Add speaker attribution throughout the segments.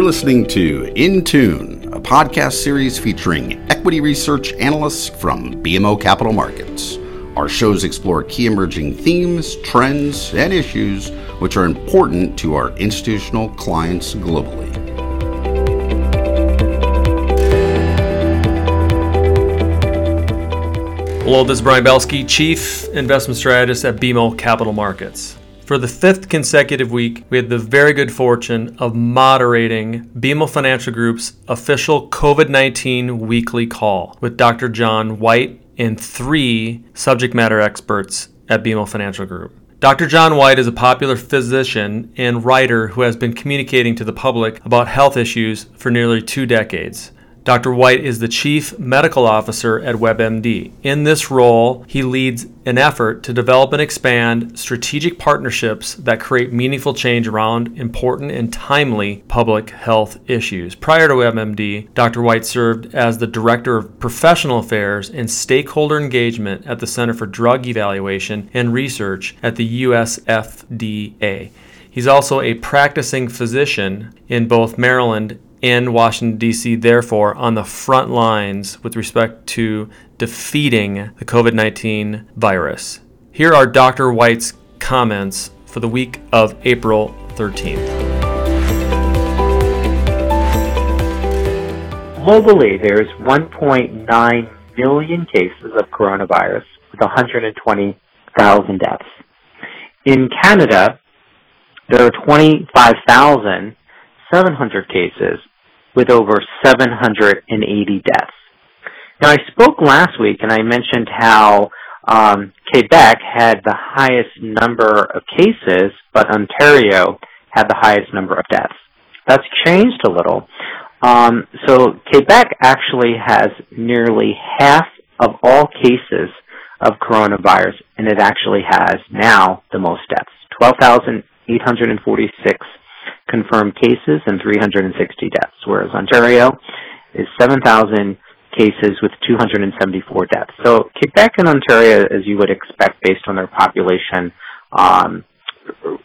Speaker 1: You're listening to In Tune, a podcast series featuring equity research analysts from BMO Capital Markets. Our shows explore key emerging themes, trends, and issues which are important to our institutional clients globally.
Speaker 2: Hello, this is Brian Belski, Chief Investment Strategist at BMO Capital Markets. For the fifth consecutive week, we had the very good fortune of moderating BMO Financial Group's official COVID 19 weekly call with Dr. John Whyte and three subject matter experts at BMO Financial Group. Dr. John Whyte is a popular physician and writer who has been communicating to the public about health issues for nearly two decades. Dr. Whyte is the Chief Medical Officer at WebMD. In this role, he leads an effort to develop and expand strategic partnerships that create meaningful change around important and timely public health issues. Prior to WebMD, Dr. Whyte served as the Director of Professional Affairs and Stakeholder Engagement at the Center for Drug Evaluation and Research at the US FDA. He's also a practicing physician in both Maryland in Washington, D.C., therefore, on the front lines with respect to defeating the COVID 19 virus. Here are Dr. Whyte's comments for the week of April 13th.
Speaker 3: Globally, there's 1.9 million cases of coronavirus with 120,000 deaths. In Canada, there are 25,700 cases with over 780 deaths. Now, I spoke last week and I mentioned how um, Quebec had the highest number of cases, but Ontario had the highest number of deaths. That's changed a little. Um, so Quebec actually has nearly half of all cases of coronavirus, and it actually has now the most deaths 12,846 confirmed cases and 360 deaths, whereas Ontario is 7,000 cases with 274 deaths. So Quebec and Ontario, as you would expect based on their population, um,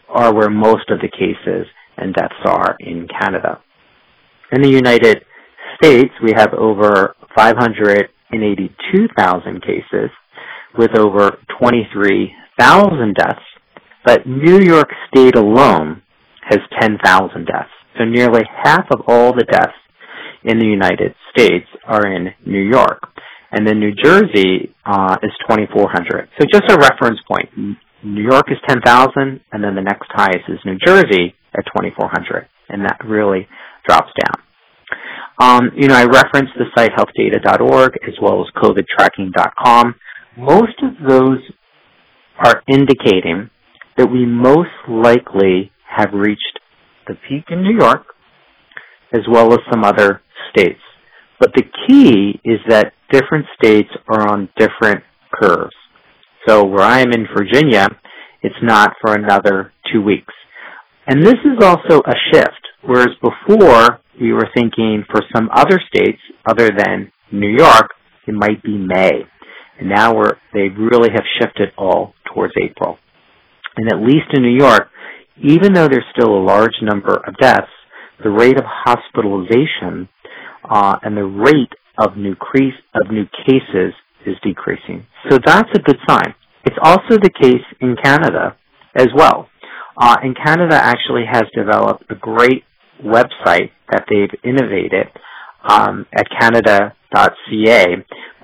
Speaker 3: are where most of the cases and deaths are in Canada. In the United States, we have over 582,000 cases with over 23,000 deaths, but New York State alone has 10,000 deaths. So nearly half of all the deaths in the United States are in New York. And then New Jersey uh, is 2,400. So just a reference point. New York is 10,000, and then the next highest is New Jersey at 2,400. And that really drops down. Um, you know, I referenced the site healthdata.org as well as covidtracking.com. Most of those are indicating that we most likely have reached the peak in New York as well as some other states. But the key is that different states are on different curves. So where I am in Virginia, it's not for another two weeks. And this is also a shift, whereas before we were thinking for some other states other than New York, it might be May. And now we're, they really have shifted all towards April. And at least in New York, even though there's still a large number of deaths, the rate of hospitalization uh, and the rate of new, crease, of new cases is decreasing. So that's a good sign. It's also the case in Canada as well. Uh, and Canada actually has developed a great website that they've innovated um, at canada.ca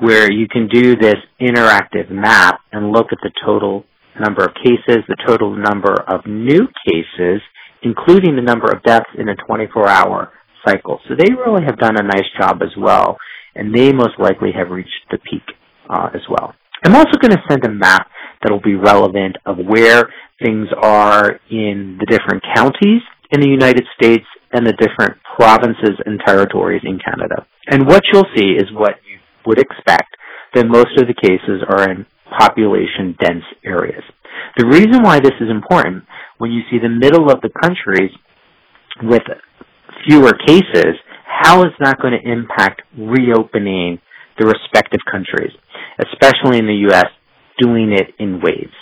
Speaker 3: where you can do this interactive map and look at the total number of cases, the total number of new cases, including the number of deaths in a 24-hour cycle. So they really have done a nice job as well, and they most likely have reached the peak uh, as well. I'm also going to send a map that will be relevant of where things are in the different counties in the United States and the different provinces and territories in Canada. And what you'll see is what you would expect that most of the cases are in population dense areas. The reason why this is important, when you see the middle of the countries with fewer cases, how is that going to impact reopening the respective countries, especially in the U.S., doing it in waves?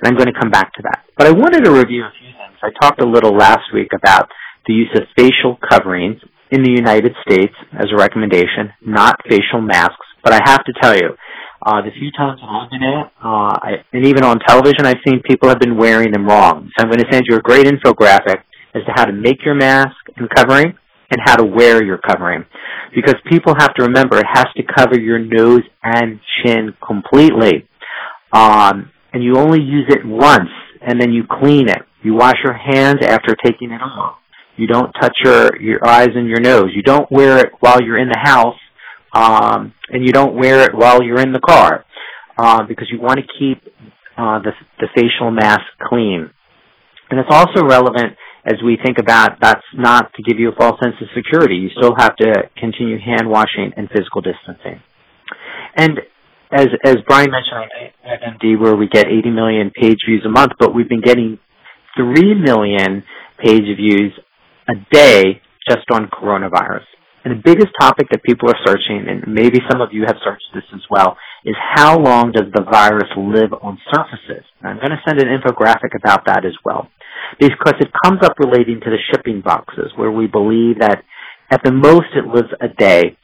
Speaker 3: And I'm going to come back to that. But I wanted to review a few things. I talked a little last week about the use of facial coverings in the United States as a recommendation, not facial masks. But I have to tell you, uh, the few times I've been in uh, I, and even on television, I've seen people have been wearing them wrong. So I'm going to send you a great infographic as to how to make your mask and covering and how to wear your covering. Because people have to remember it has to cover your nose and chin completely. Um, and you only use it once and then you clean it. You wash your hands after taking it off. You don't touch your, your eyes and your nose. You don't wear it while you're in the house, um, and you don't wear it while you're in the car, uh, because you want to keep uh, the, the facial mask clean. And it's also relevant as we think about that's not to give you a false sense of security. You still have to continue hand washing and physical distancing. And as as Brian mentioned at MD, where we get 80 million page views a month, but we've been getting 3 million page views a day just on coronavirus. And the biggest topic that people are searching, and maybe some of you have searched this as well, is how long does the virus live on surfaces? And I'm going to send an infographic about that as well. Because it comes up relating to the shipping boxes, where we believe that at the most it lives a day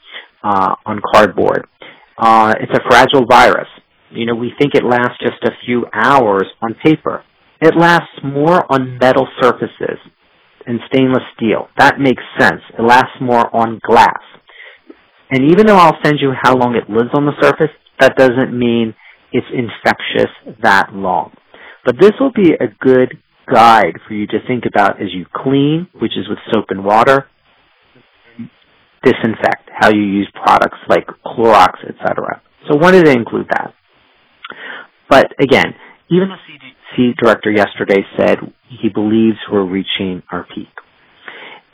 Speaker 3: uh, on cardboard. Uh, it's a fragile virus. You know, we think it lasts just a few hours on paper. It lasts more on metal surfaces and stainless steel. That makes sense. It lasts more on glass. And even though I'll send you how long it lives on the surface, that doesn't mean it's infectious that long. But this will be a good guide for you to think about as you clean, which is with soap and water, disinfect, how you use products like Clorox, etc. So wanted to include that. But again, even the CDC director yesterday said he believes we're reaching our peak.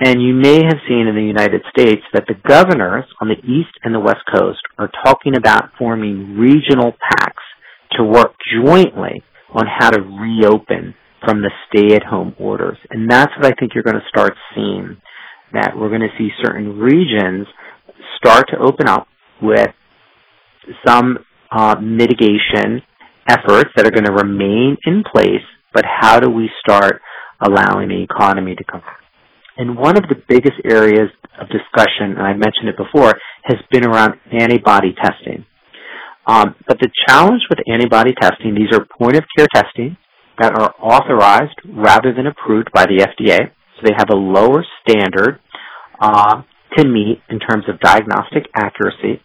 Speaker 3: And you may have seen in the United States that the governors on the East and the West Coast are talking about forming regional pacts to work jointly on how to reopen from the stay at home orders. And that's what I think you're going to start seeing that we're going to see certain regions start to open up with some uh, mitigation efforts that are going to remain in place, but how do we start allowing the economy to come? And one of the biggest areas of discussion, and I mentioned it before, has been around antibody testing. Um, but the challenge with antibody testing, these are point of care testing that are authorized rather than approved by the FDA. So they have a lower standard uh, to meet in terms of diagnostic accuracy.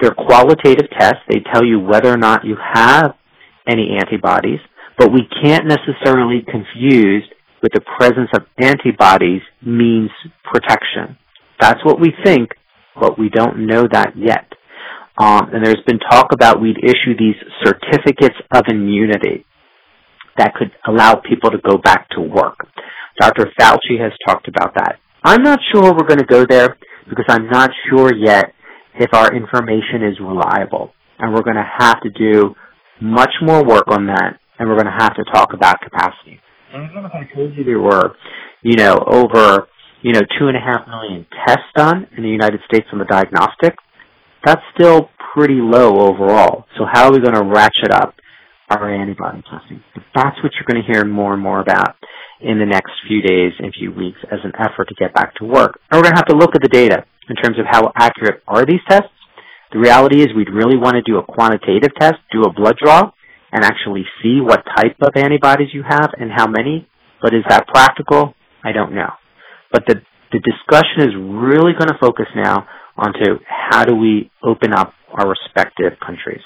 Speaker 3: They're qualitative tests. They tell you whether or not you have any antibodies, but we can't necessarily confuse with the presence of antibodies means protection. That's what we think, but we don't know that yet. Um, and there's been talk about we'd issue these certificates of immunity that could allow people to go back to work. Dr. Fauci has talked about that. I'm not sure we're going to go there because I'm not sure yet if our information is reliable. And we're going to have to do much more work on that, and we're going to have to talk about capacity. If I told you there were, you know, over, you know, two and a half million tests done in the United States on the diagnostic, that's still pretty low overall. So how are we going to ratchet up our antibody testing? That's what you're going to hear more and more about in the next few days and few weeks as an effort to get back to work. And we're going to have to look at the data in terms of how accurate are these tests. The reality is we'd really want to do a quantitative test, do a blood draw, and actually see what type of antibodies you have and how many. But is that practical? I don't know. But the, the discussion is really going to focus now onto how do we open up our respective countries.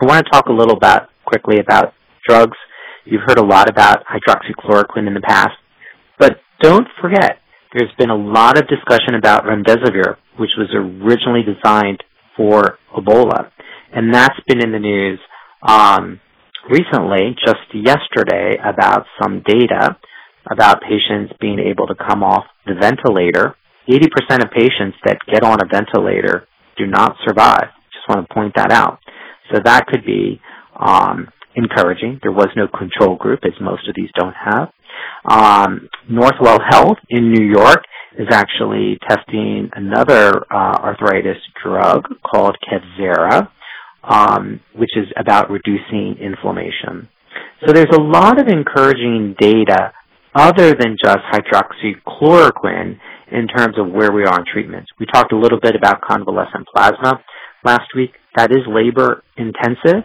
Speaker 3: I want to talk a little about quickly about drugs You've heard a lot about hydroxychloroquine in the past, but don't forget there's been a lot of discussion about remdesivir, which was originally designed for Ebola, and that's been in the news um, recently, just yesterday, about some data about patients being able to come off the ventilator. 80% of patients that get on a ventilator do not survive. Just want to point that out. So that could be um, encouraging. There was no control group, as most of these don't have. Um, Northwell Health in New York is actually testing another uh, arthritis drug called Kevzara, um, which is about reducing inflammation. So there's a lot of encouraging data other than just hydroxychloroquine in terms of where we are in treatments. We talked a little bit about convalescent plasma last week. That is labor intensive.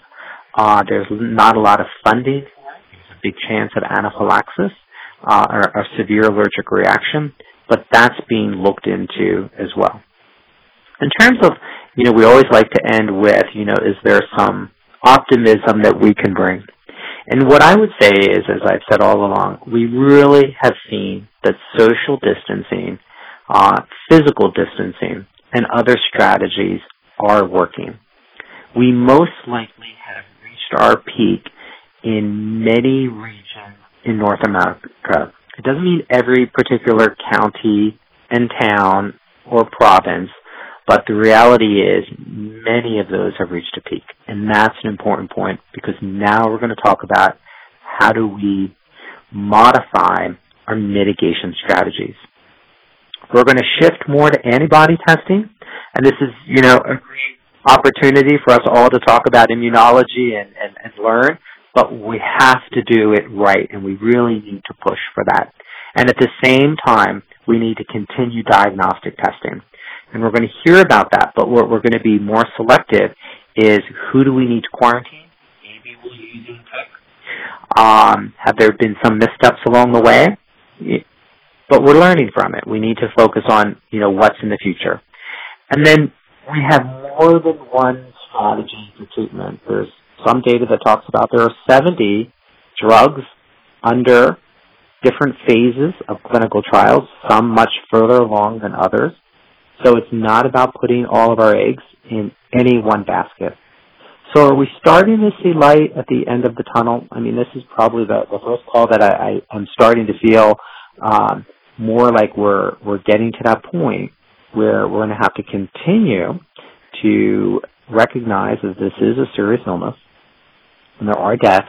Speaker 3: Uh, there's not a lot of funding. There's a big chance of anaphylaxis uh, or a severe allergic reaction, but that's being looked into as well. In terms of, you know, we always like to end with, you know, is there some optimism that we can bring? And what I would say is, as I've said all along, we really have seen that social distancing, uh, physical distancing, and other strategies are working. We most likely have our peak in many regions in North America. It doesn't mean every particular county and town or province, but the reality is many of those have reached a peak. And that's an important point because now we're going to talk about how do we modify our mitigation strategies. We're going to shift more to antibody testing, and this is, you know, a great opportunity for us all to talk about immunology and, and, and learn, but we have to do it right, and we really need to push for that. And at the same time, we need to continue diagnostic testing. And we're going to hear about that, but what we're going to be more selective is who do we need to quarantine? Maybe we're using um, have there been some missteps along the way? But we're learning from it. We need to focus on, you know, what's in the future. And then we have more than one strategy for treatment. There's some data that talks about there are 70 drugs under different phases of clinical trials, some much further along than others. So it's not about putting all of our eggs in any one basket. So are we starting to see light at the end of the tunnel? I mean, this is probably the, the first call that I, I am starting to feel um, more like we're we're getting to that point where we're going to have to continue to recognize that this is a serious illness and there are deaths,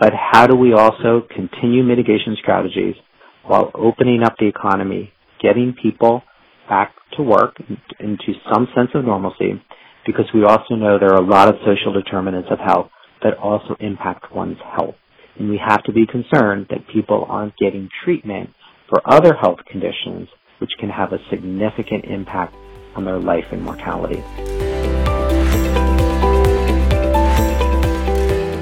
Speaker 3: but how do we also continue mitigation strategies while opening up the economy, getting people back to work into some sense of normalcy, because we also know there are a lot of social determinants of health that also impact one's health. And we have to be concerned that people aren't getting treatment for other health conditions which can have a significant impact on their life and mortality.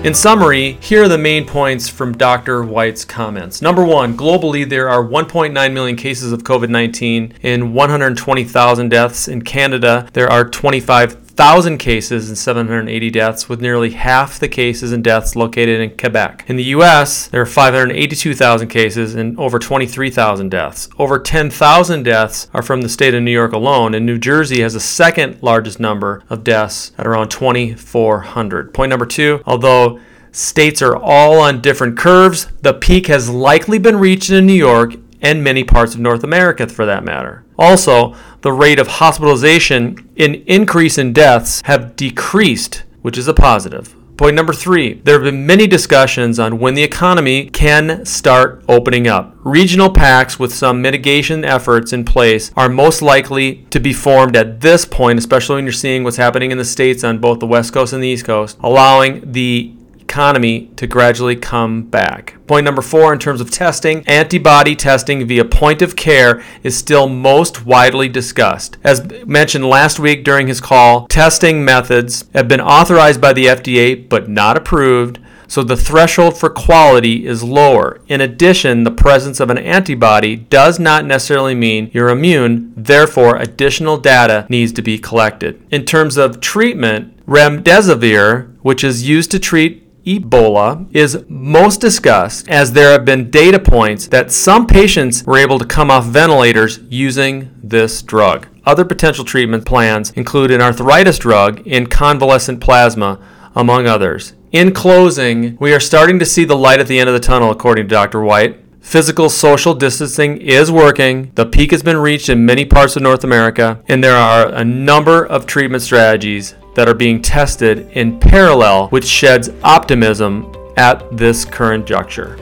Speaker 2: In summary, here are the main points from Dr. Whyte's comments. Number one, globally, there are 1.9 million cases of COVID 19 and 120,000 deaths. In Canada, there are 25 1,000 cases and 780 deaths, with nearly half the cases and deaths located in Quebec. In the U.S., there are 582,000 cases and over 23,000 deaths. Over 10,000 deaths are from the state of New York alone, and New Jersey has the second largest number of deaths at around 2,400. Point number two, although states are all on different curves, the peak has likely been reached in New York and many parts of North America for that matter. Also, the rate of hospitalization and increase in deaths have decreased, which is a positive. Point number three, there have been many discussions on when the economy can start opening up. Regional pacts with some mitigation efforts in place are most likely to be formed at this point, especially when you're seeing what's happening in the states on both the West Coast and the East Coast, allowing the economy to gradually come back. Point number four in terms of testing, antibody testing via point of care is still most widely discussed. As mentioned last week during his call, testing methods have been authorized by the FDA but not approved. So the threshold for quality is lower. In addition, the presence of an antibody does not necessarily mean you're immune, therefore, additional data needs to be collected. In terms of treatment, remdesivir, which is used to treat Ebola is most discussed as there have been data points that some patients were able to come off ventilators using this drug. Other potential treatment plans include an arthritis drug and convalescent plasma, among others. In closing, we are starting to see the light at the end of the tunnel, according to Dr. Whyte. Physical social distancing is working. The peak has been reached in many parts of North America, and there are a number of treatment strategies that are being tested in parallel, which sheds optimism at this current juncture.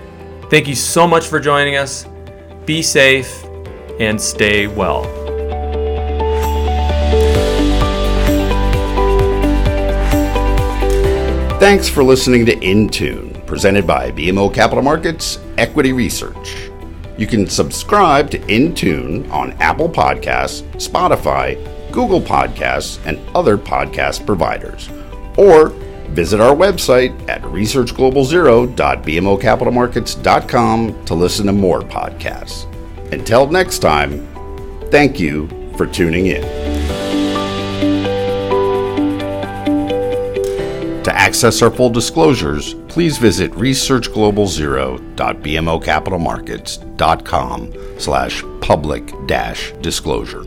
Speaker 2: Thank you so much for joining us. Be safe and stay well.
Speaker 1: Thanks for listening to Intune, presented by BMO Capital Markets Equity Research. You can subscribe to Intune on Apple Podcasts, Spotify, Google Podcasts, and other podcast providers. Or visit our website at researchglobalzero.bmocapitalmarkets.com to listen to more podcasts. Until next time, thank you for tuning in. To access our full disclosures, please visit researchglobalzero.bmocapitalmarkets.com slash public dash disclosure.